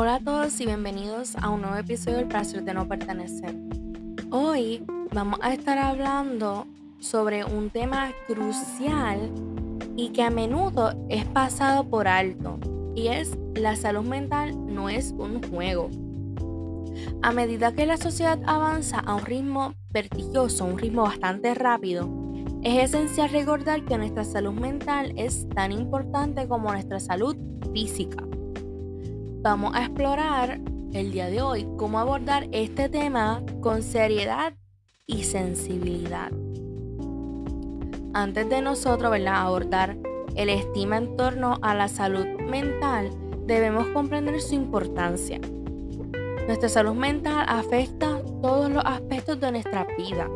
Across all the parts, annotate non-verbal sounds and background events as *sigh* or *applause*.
Hola a todos y bienvenidos a un nuevo episodio del placer de no pertenecer. Hoy vamos a estar hablando sobre un tema crucial y que a menudo es pasado por alto y es la salud mental no es un juego. A medida que la sociedad avanza a un ritmo vertiginoso, un ritmo bastante rápido, es esencial recordar que nuestra salud mental es tan importante como nuestra salud física. Vamos a explorar el día de hoy cómo abordar este tema con seriedad y sensibilidad. Antes de nosotros abordar el estima en torno a la salud mental, debemos comprender su importancia. Nuestra salud mental afecta todos los aspectos de nuestra vida,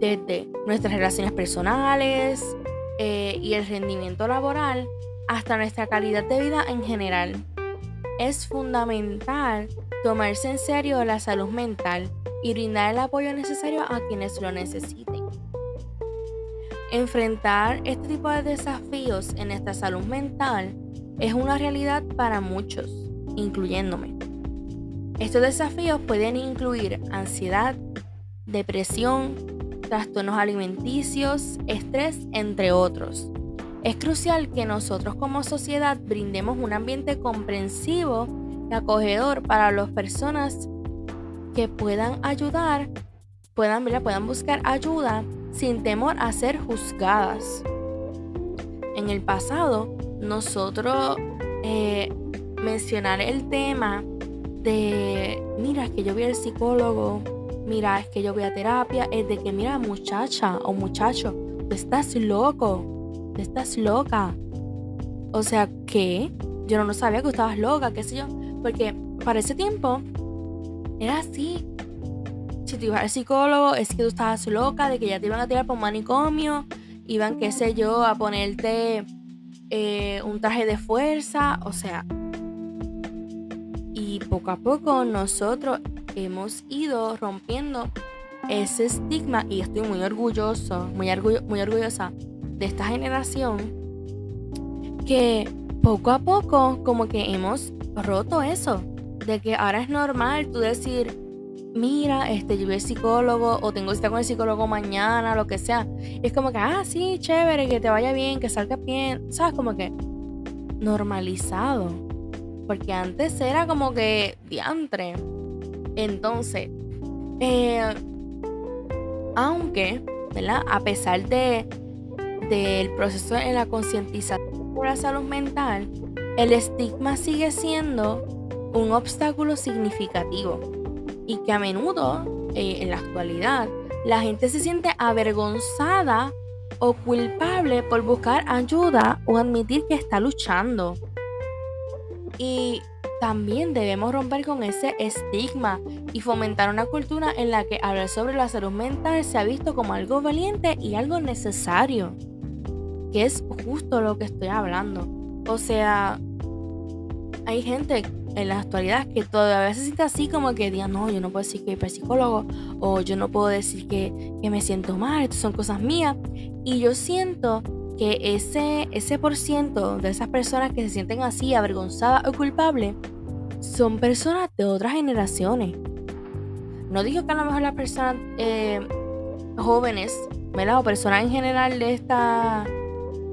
desde nuestras relaciones personales eh, y el rendimiento laboral hasta nuestra calidad de vida en general. Es fundamental tomarse en serio la salud mental y brindar el apoyo necesario a quienes lo necesiten. Enfrentar este tipo de desafíos en nuestra salud mental es una realidad para muchos, incluyéndome. Estos desafíos pueden incluir ansiedad, depresión, trastornos alimenticios, estrés, entre otros. Es crucial que nosotros como sociedad brindemos un ambiente comprensivo y acogedor para las personas que puedan ayudar, puedan, puedan buscar ayuda sin temor a ser juzgadas. En el pasado, nosotros eh, mencionar el tema de, mira, es que yo voy al psicólogo, mira, es que yo voy a terapia, es de que, mira, muchacha o muchacho, tú estás loco estás loca. O sea, ¿qué? Yo no sabía que estabas loca, qué sé yo. Porque para ese tiempo era así. Si te ibas al psicólogo, es que tú estabas loca, de que ya te iban a tirar por un manicomio, iban, qué sé yo, a ponerte eh, un traje de fuerza, o sea. Y poco a poco nosotros hemos ido rompiendo ese estigma y estoy muy orgulloso, muy, muy orgullosa de esta generación que poco a poco como que hemos roto eso, de que ahora es normal tú decir, mira, este, yo voy al psicólogo o tengo cita con el psicólogo mañana, lo que sea. es como que, ah, sí, chévere, que te vaya bien, que salga bien, ¿sabes? Como que normalizado. Porque antes era como que diantre. Entonces, eh, aunque, ¿verdad? A pesar de del proceso en la concientización por la salud mental, el estigma sigue siendo un obstáculo significativo y que a menudo, eh, en la actualidad, la gente se siente avergonzada o culpable por buscar ayuda o admitir que está luchando. Y también debemos romper con ese estigma y fomentar una cultura en la que hablar sobre la salud mental se ha visto como algo valiente y algo necesario que es justo lo que estoy hablando. O sea, hay gente en la actualidad que todavía se siente así como que diga, no, yo no puedo decir que soy psicólogo o yo no puedo decir que, que me siento mal, estas son cosas mías. Y yo siento que ese, ese por ciento de esas personas que se sienten así, avergonzadas o culpables, son personas de otras generaciones. No digo que a lo mejor las personas eh, jóvenes, ¿verdad? O personas en general de esta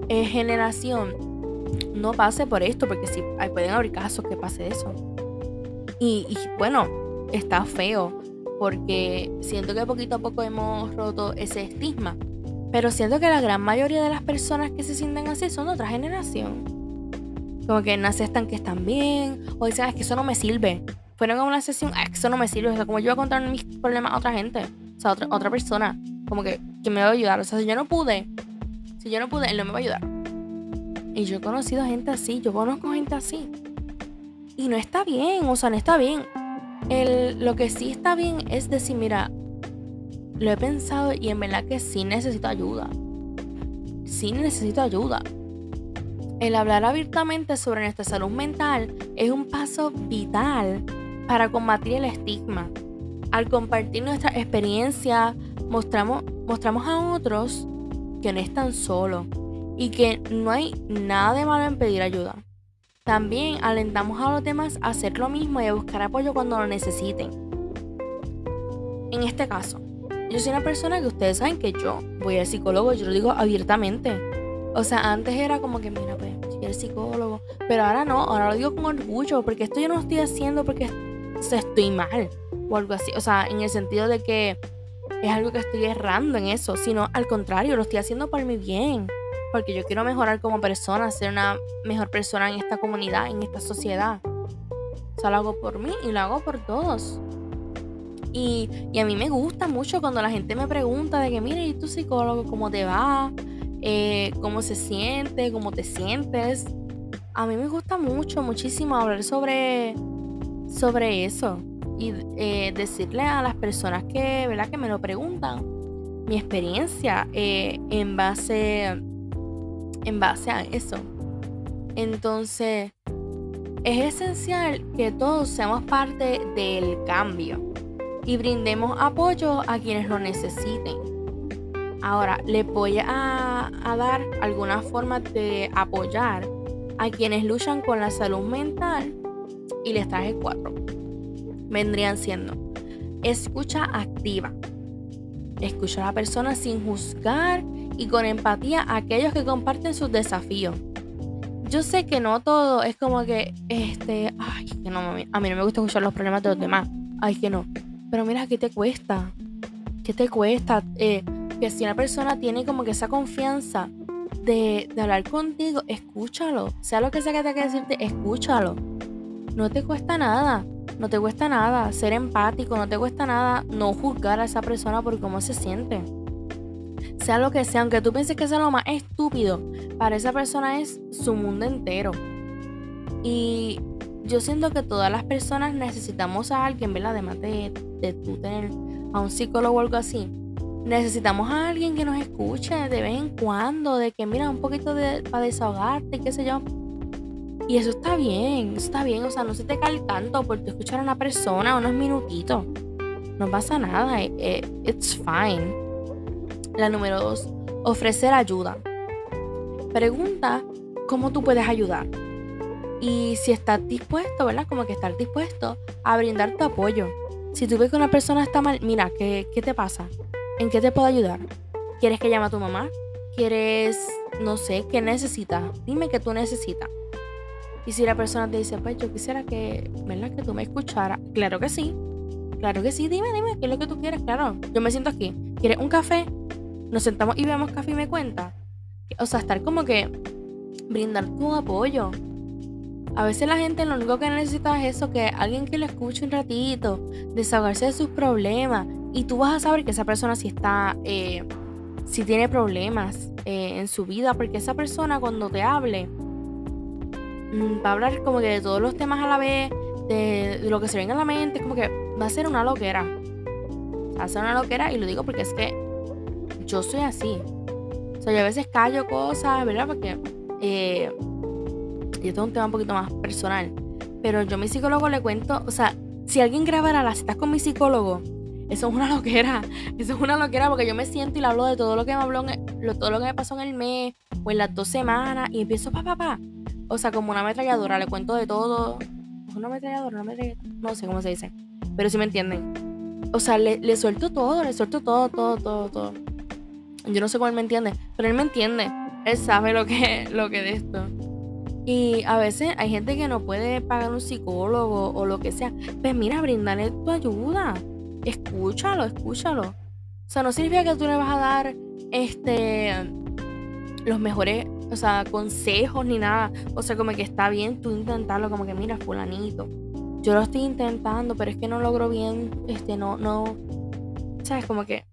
eh, generación no pase por esto, porque si pueden haber casos que pase eso. Y, bueno, está feo, porque siento que poquito a poco hemos roto ese estigma. Pero siento que la gran mayoría de las personas que se sienten así son de otra generación. Como que no aceptan que están bien, o dicen, es que eso no me sirve. Fueron a una sesión, es que eso no me sirve. O sea, como yo voy a contar mis problemas a otra gente, o sea, otra, otra persona, como que, que me va a ayudar. O sea, si yo no pude, si yo no pude, él no me va a ayudar. Y yo he conocido gente así, yo conozco gente así. Y no está bien, o sea, no está bien. El, lo que sí está bien es decir, mira, lo he pensado y en verdad que sí necesito ayuda. Sí necesito ayuda. El hablar abiertamente sobre nuestra salud mental es un paso vital para combatir el estigma. Al compartir nuestra experiencia, mostramos, mostramos a otros que no están solos y que no hay nada de malo en pedir ayuda. También alentamos a los demás a hacer lo mismo y a buscar apoyo cuando lo necesiten. En este caso, yo soy una persona que ustedes saben que yo voy al psicólogo, yo lo digo abiertamente. O sea, antes era como que, mira, pues, soy el psicólogo. Pero ahora no, ahora lo digo con orgullo, porque esto yo no lo estoy haciendo porque estoy mal o algo así. O sea, en el sentido de que es algo que estoy errando en eso, sino al contrario, lo estoy haciendo por mi bien. Porque yo quiero mejorar como persona, ser una mejor persona en esta comunidad, en esta sociedad. O sea, lo hago por mí y lo hago por todos. Y, a mí me gusta mucho cuando la gente me pregunta de que, mire, ¿y tu psicólogo cómo te va? Eh, ¿Cómo se siente? ¿Cómo te sientes? A mí me gusta mucho, muchísimo hablar sobre, sobre eso y eh, decirle a las personas que, ¿verdad? que me lo preguntan mi experiencia eh, en, base, en base a eso. Entonces, es esencial que todos seamos parte del cambio y brindemos apoyo a quienes lo necesiten. Ahora, les voy a, dar alguna forma de apoyar a quienes luchan con la salud mental y les traje cuatro. Vendrían siendo escucha activa. Escucha a la persona sin juzgar y con empatía a aquellos que comparten sus desafíos. Yo sé que no todo es como que, este, ay, que no, a mí no me gusta escuchar los problemas de los demás. Ay, que no. Pero mira, ¿qué te cuesta? ¿Qué te cuesta? Eh, que si una persona tiene como que esa confianza de, hablar contigo, escúchalo. Sea lo que sea que tenga que decirte, escúchalo. No te cuesta nada. No te cuesta nada ser empático, no te cuesta nada no juzgar a esa persona por cómo se siente. Sea lo que sea, aunque tú pienses que sea lo más estúpido, para esa persona es su mundo entero. Y yo siento que todas las personas necesitamos a alguien, ¿verdad? Además de, de tú tener a un psicólogo o algo así. Necesitamos a alguien que nos escuche de vez en cuando, de que mira un poquito de, para desahogarte, qué sé yo. Y eso está bien, eso está bien, o sea, no se te cae tanto por escuchar a una persona unos minutitos. No pasa nada, eh, eh, it's fine. La número dos, ofrecer ayuda. Pregunta cómo tú puedes ayudar. Y si estás dispuesto, ¿verdad? Como que estar dispuesto a brindar tu apoyo. Si tú ves que una persona está mal, mira, ¿qué, qué te pasa? ¿En qué te puedo ayudar? ¿Quieres que llame a tu mamá? ¿Quieres, no sé, qué necesitas? Dime qué tú necesitas. Y si la persona te dice, pues yo quisiera que, ¿verdad? Que tú me escucharas. Claro que sí. Claro que sí. Dime, dime, ¿qué es lo que tú quieres? Claro. Yo me siento aquí. ¿Quieres un café? Nos sentamos y vemos café y me cuenta. O sea, estar como que brindar tu apoyo. A veces la gente lo único que necesita es eso, que alguien que lo escuche un ratito, desahogarse de sus problemas. Y tú vas a saber que esa persona sí está, eh, si tiene problemas eh, en su vida, porque esa persona cuando te hable, va a hablar como que de todos los temas a la vez, de, lo que se venga a la mente, como que va a ser una loquera. Va a ser una loquera y lo digo porque es que yo soy así. O sea, yo a veces callo cosas, ¿verdad? Porque... Y esto es un tema un poquito más personal, pero yo a mi psicólogo le cuento, o sea, si alguien grabara las citas con mi psicólogo, eso es una *laughs* loquera, eso es una loquera porque yo me siento y le hablo de todo lo que me habló, todo lo que me pasó en el mes o en las dos semanas y empiezo pa, pa, pa. O sea, como una ametralladora, le cuento de todo. Una ametralladora, una ametralladora, no sé cómo se dice, pero si me entienden. O sea, le, le suelto todo, le suelto todo, todo, todo, todo. Yo no sé cómo él me entiende, pero él me entiende. Él sabe lo que, *laughs* lo que de esto. Y a veces hay gente que no puede pagar un psicólogo o lo que sea. Pues mira, brindarle tu ayuda. Escúchalo, escúchalo. O sea, no significa que tú le vas a dar este los mejores, o sea, consejos ni nada. O sea, como que está bien tú intentarlo, como que mira, fulanito. Yo lo estoy intentando, pero es que no logro bien, este, no, no. ¿Sabes? Como que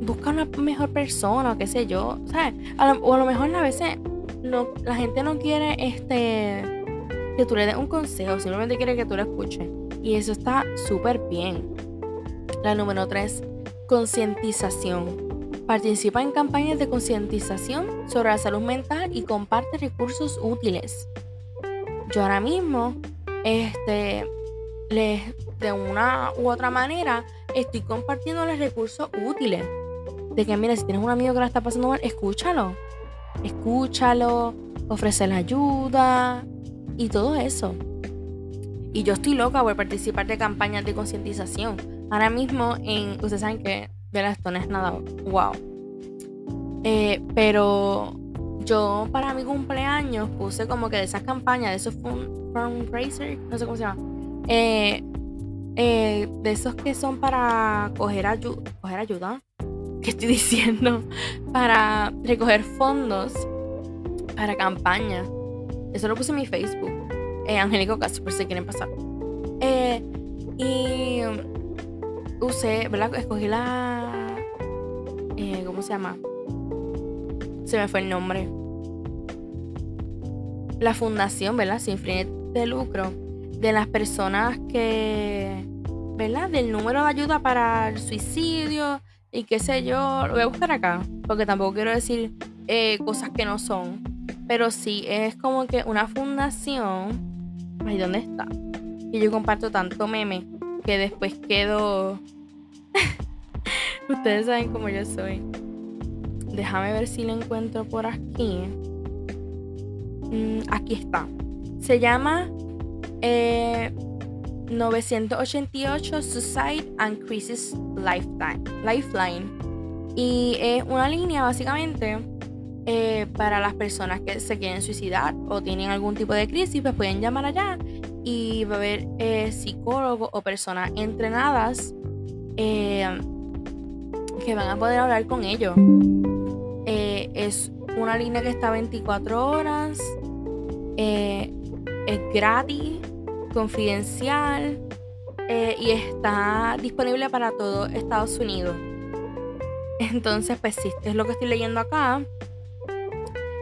busca una mejor persona, qué sé yo. ¿Sabes? o a lo mejor a veces no, la gente no quiere este que tú le des un consejo, simplemente quiere que tú lo escuches. Y eso está súper bien. La número 3, concientización. Participa en campañas de concientización sobre la salud mental y comparte recursos útiles. Yo ahora mismo, este, de una u otra manera, estoy compartiendo los recursos útiles. De que, mira, si tienes un amigo que la está pasando mal, escúchalo escúchalo, ofrece la ayuda, y todo eso. Y yo estoy loca por participar de campañas de concientización. Ahora mismo, ustedes saben que de las no es nada wow. Eh, pero yo para mi cumpleaños puse como que de esas campañas, de esos fundraiser, no sé cómo se llama, eh, eh, de esos que son para coger, coger ayuda, *laughs* que estoy diciendo, *laughs* para recoger fondos para campaña. Eso lo puse en mi Facebook, eh, Angélico Castro, por si quieren pasar. y usé, ¿verdad? Escogí la... ¿Cómo se llama? se me fue el nombre. La fundación, ¿verdad? Sin fin de lucro de las personas que, ¿verdad? Del número de ayuda para el suicidio y qué sé yo. Lo voy a buscar acá, porque tampoco quiero decir eh, cosas que no son. Pero sí, es como que una fundación. Ay, ¿dónde está? Y yo comparto tanto meme que después quedo. *laughs* Ustedes saben cómo yo soy. Déjame ver si lo encuentro por aquí. Mm, aquí está. Se llama 988 eh, Suicide and Crisis Lifeline. Y es una línea básicamente eh, para las personas que se quieren suicidar o tienen algún tipo de crisis, pues pueden llamar allá y va a haber eh, psicólogos o personas entrenadas que van a poder hablar con ellos. es una línea que está 24 horas eh, es gratis, confidencial eh, y está disponible para todo Estados Unidos. Entonces, pues sí, es lo que estoy leyendo acá.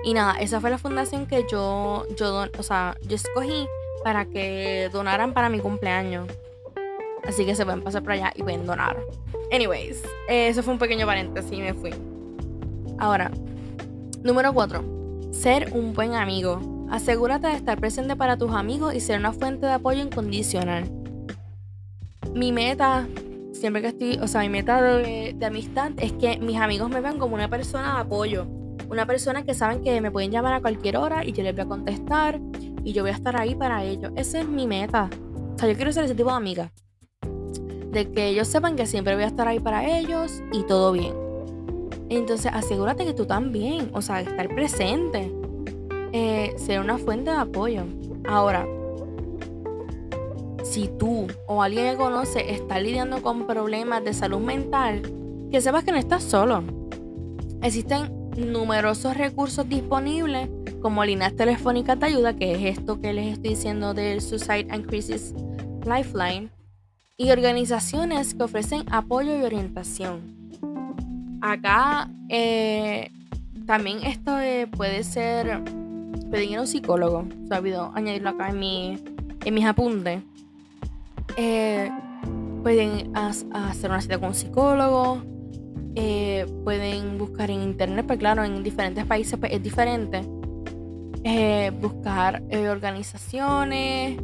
Y nada, esa fue la fundación que yo, yo, o sea, yo escogí para que donaran para mi cumpleaños. Así que se pueden pasar por allá y pueden donar. Anyways, eso fue un pequeño paréntesis y me fui. Ahora, número 4. Ser un buen amigo. Asegúrate de estar presente para tus amigos y ser una fuente de apoyo incondicional. Mi meta, siempre que estoy, o sea, mi meta de, amistad es que mis amigos me vean como una persona de apoyo. Una persona que saben que me pueden llamar a cualquier hora y yo les voy a contestar y yo voy a estar ahí para ellos. Esa es mi meta. O sea, yo quiero ser ese tipo de amiga. De que ellos sepan que siempre voy a estar ahí para ellos y todo bien. Entonces asegúrate que tú también, o sea, estar presente eh, ser una fuente de apoyo. Ahora, si tú o alguien que conoce está lidiando con problemas de salud mental, que sepas que no estás solo. Existen numerosos recursos disponibles como líneas telefónicas de ayuda, que es esto que les estoy diciendo del Suicide and Crisis Lifeline, y organizaciones que ofrecen apoyo y orientación. Acá eh, también esto eh, puede ser pedir a un psicólogo. Se ha olvidado añadirlo acá en, mi, en mis apuntes. Eh, pueden hacer una cita con un psicólogo. Eh, pueden buscar en internet, pues claro, en diferentes países pues, es diferente. Eh, buscar organizaciones,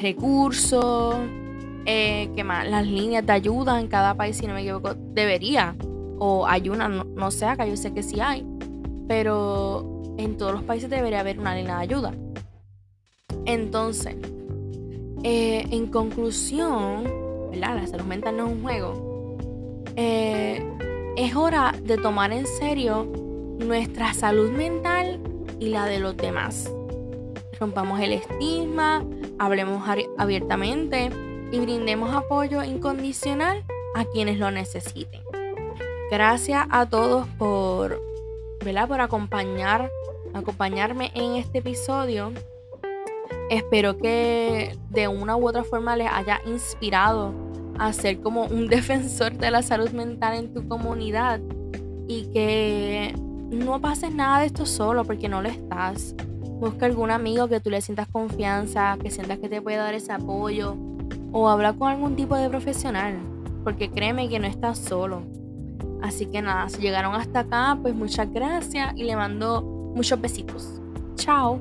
recursos, que más, las líneas de ayuda en cada país, si no me equivoco, debería. O hay una, no, sé acá, yo sé que sí hay. Pero en todos los países debería haber una línea de ayuda. Entonces, eh, en conclusión, la salud mental no es un juego. Eh, es hora de tomar en serio nuestra salud mental y la de los demás. Rompamos el estigma, hablemos abiertamente y brindemos apoyo incondicional a quienes lo necesiten. Gracias a todos por, por acompañar acompañarme en este episodio. Espero que de una u otra forma les haya inspirado a ser como un *laughs* defensor de la salud mental en tu comunidad y que no pases nada de esto solo porque no lo estás. Busca algún amigo que tú le sientas confianza, que sientas que te puede dar ese apoyo o habla con algún tipo de profesional porque créeme que no estás solo. Así que nada, si llegaron hasta acá, pues muchas gracias y le mando Muchos besitos. Chao.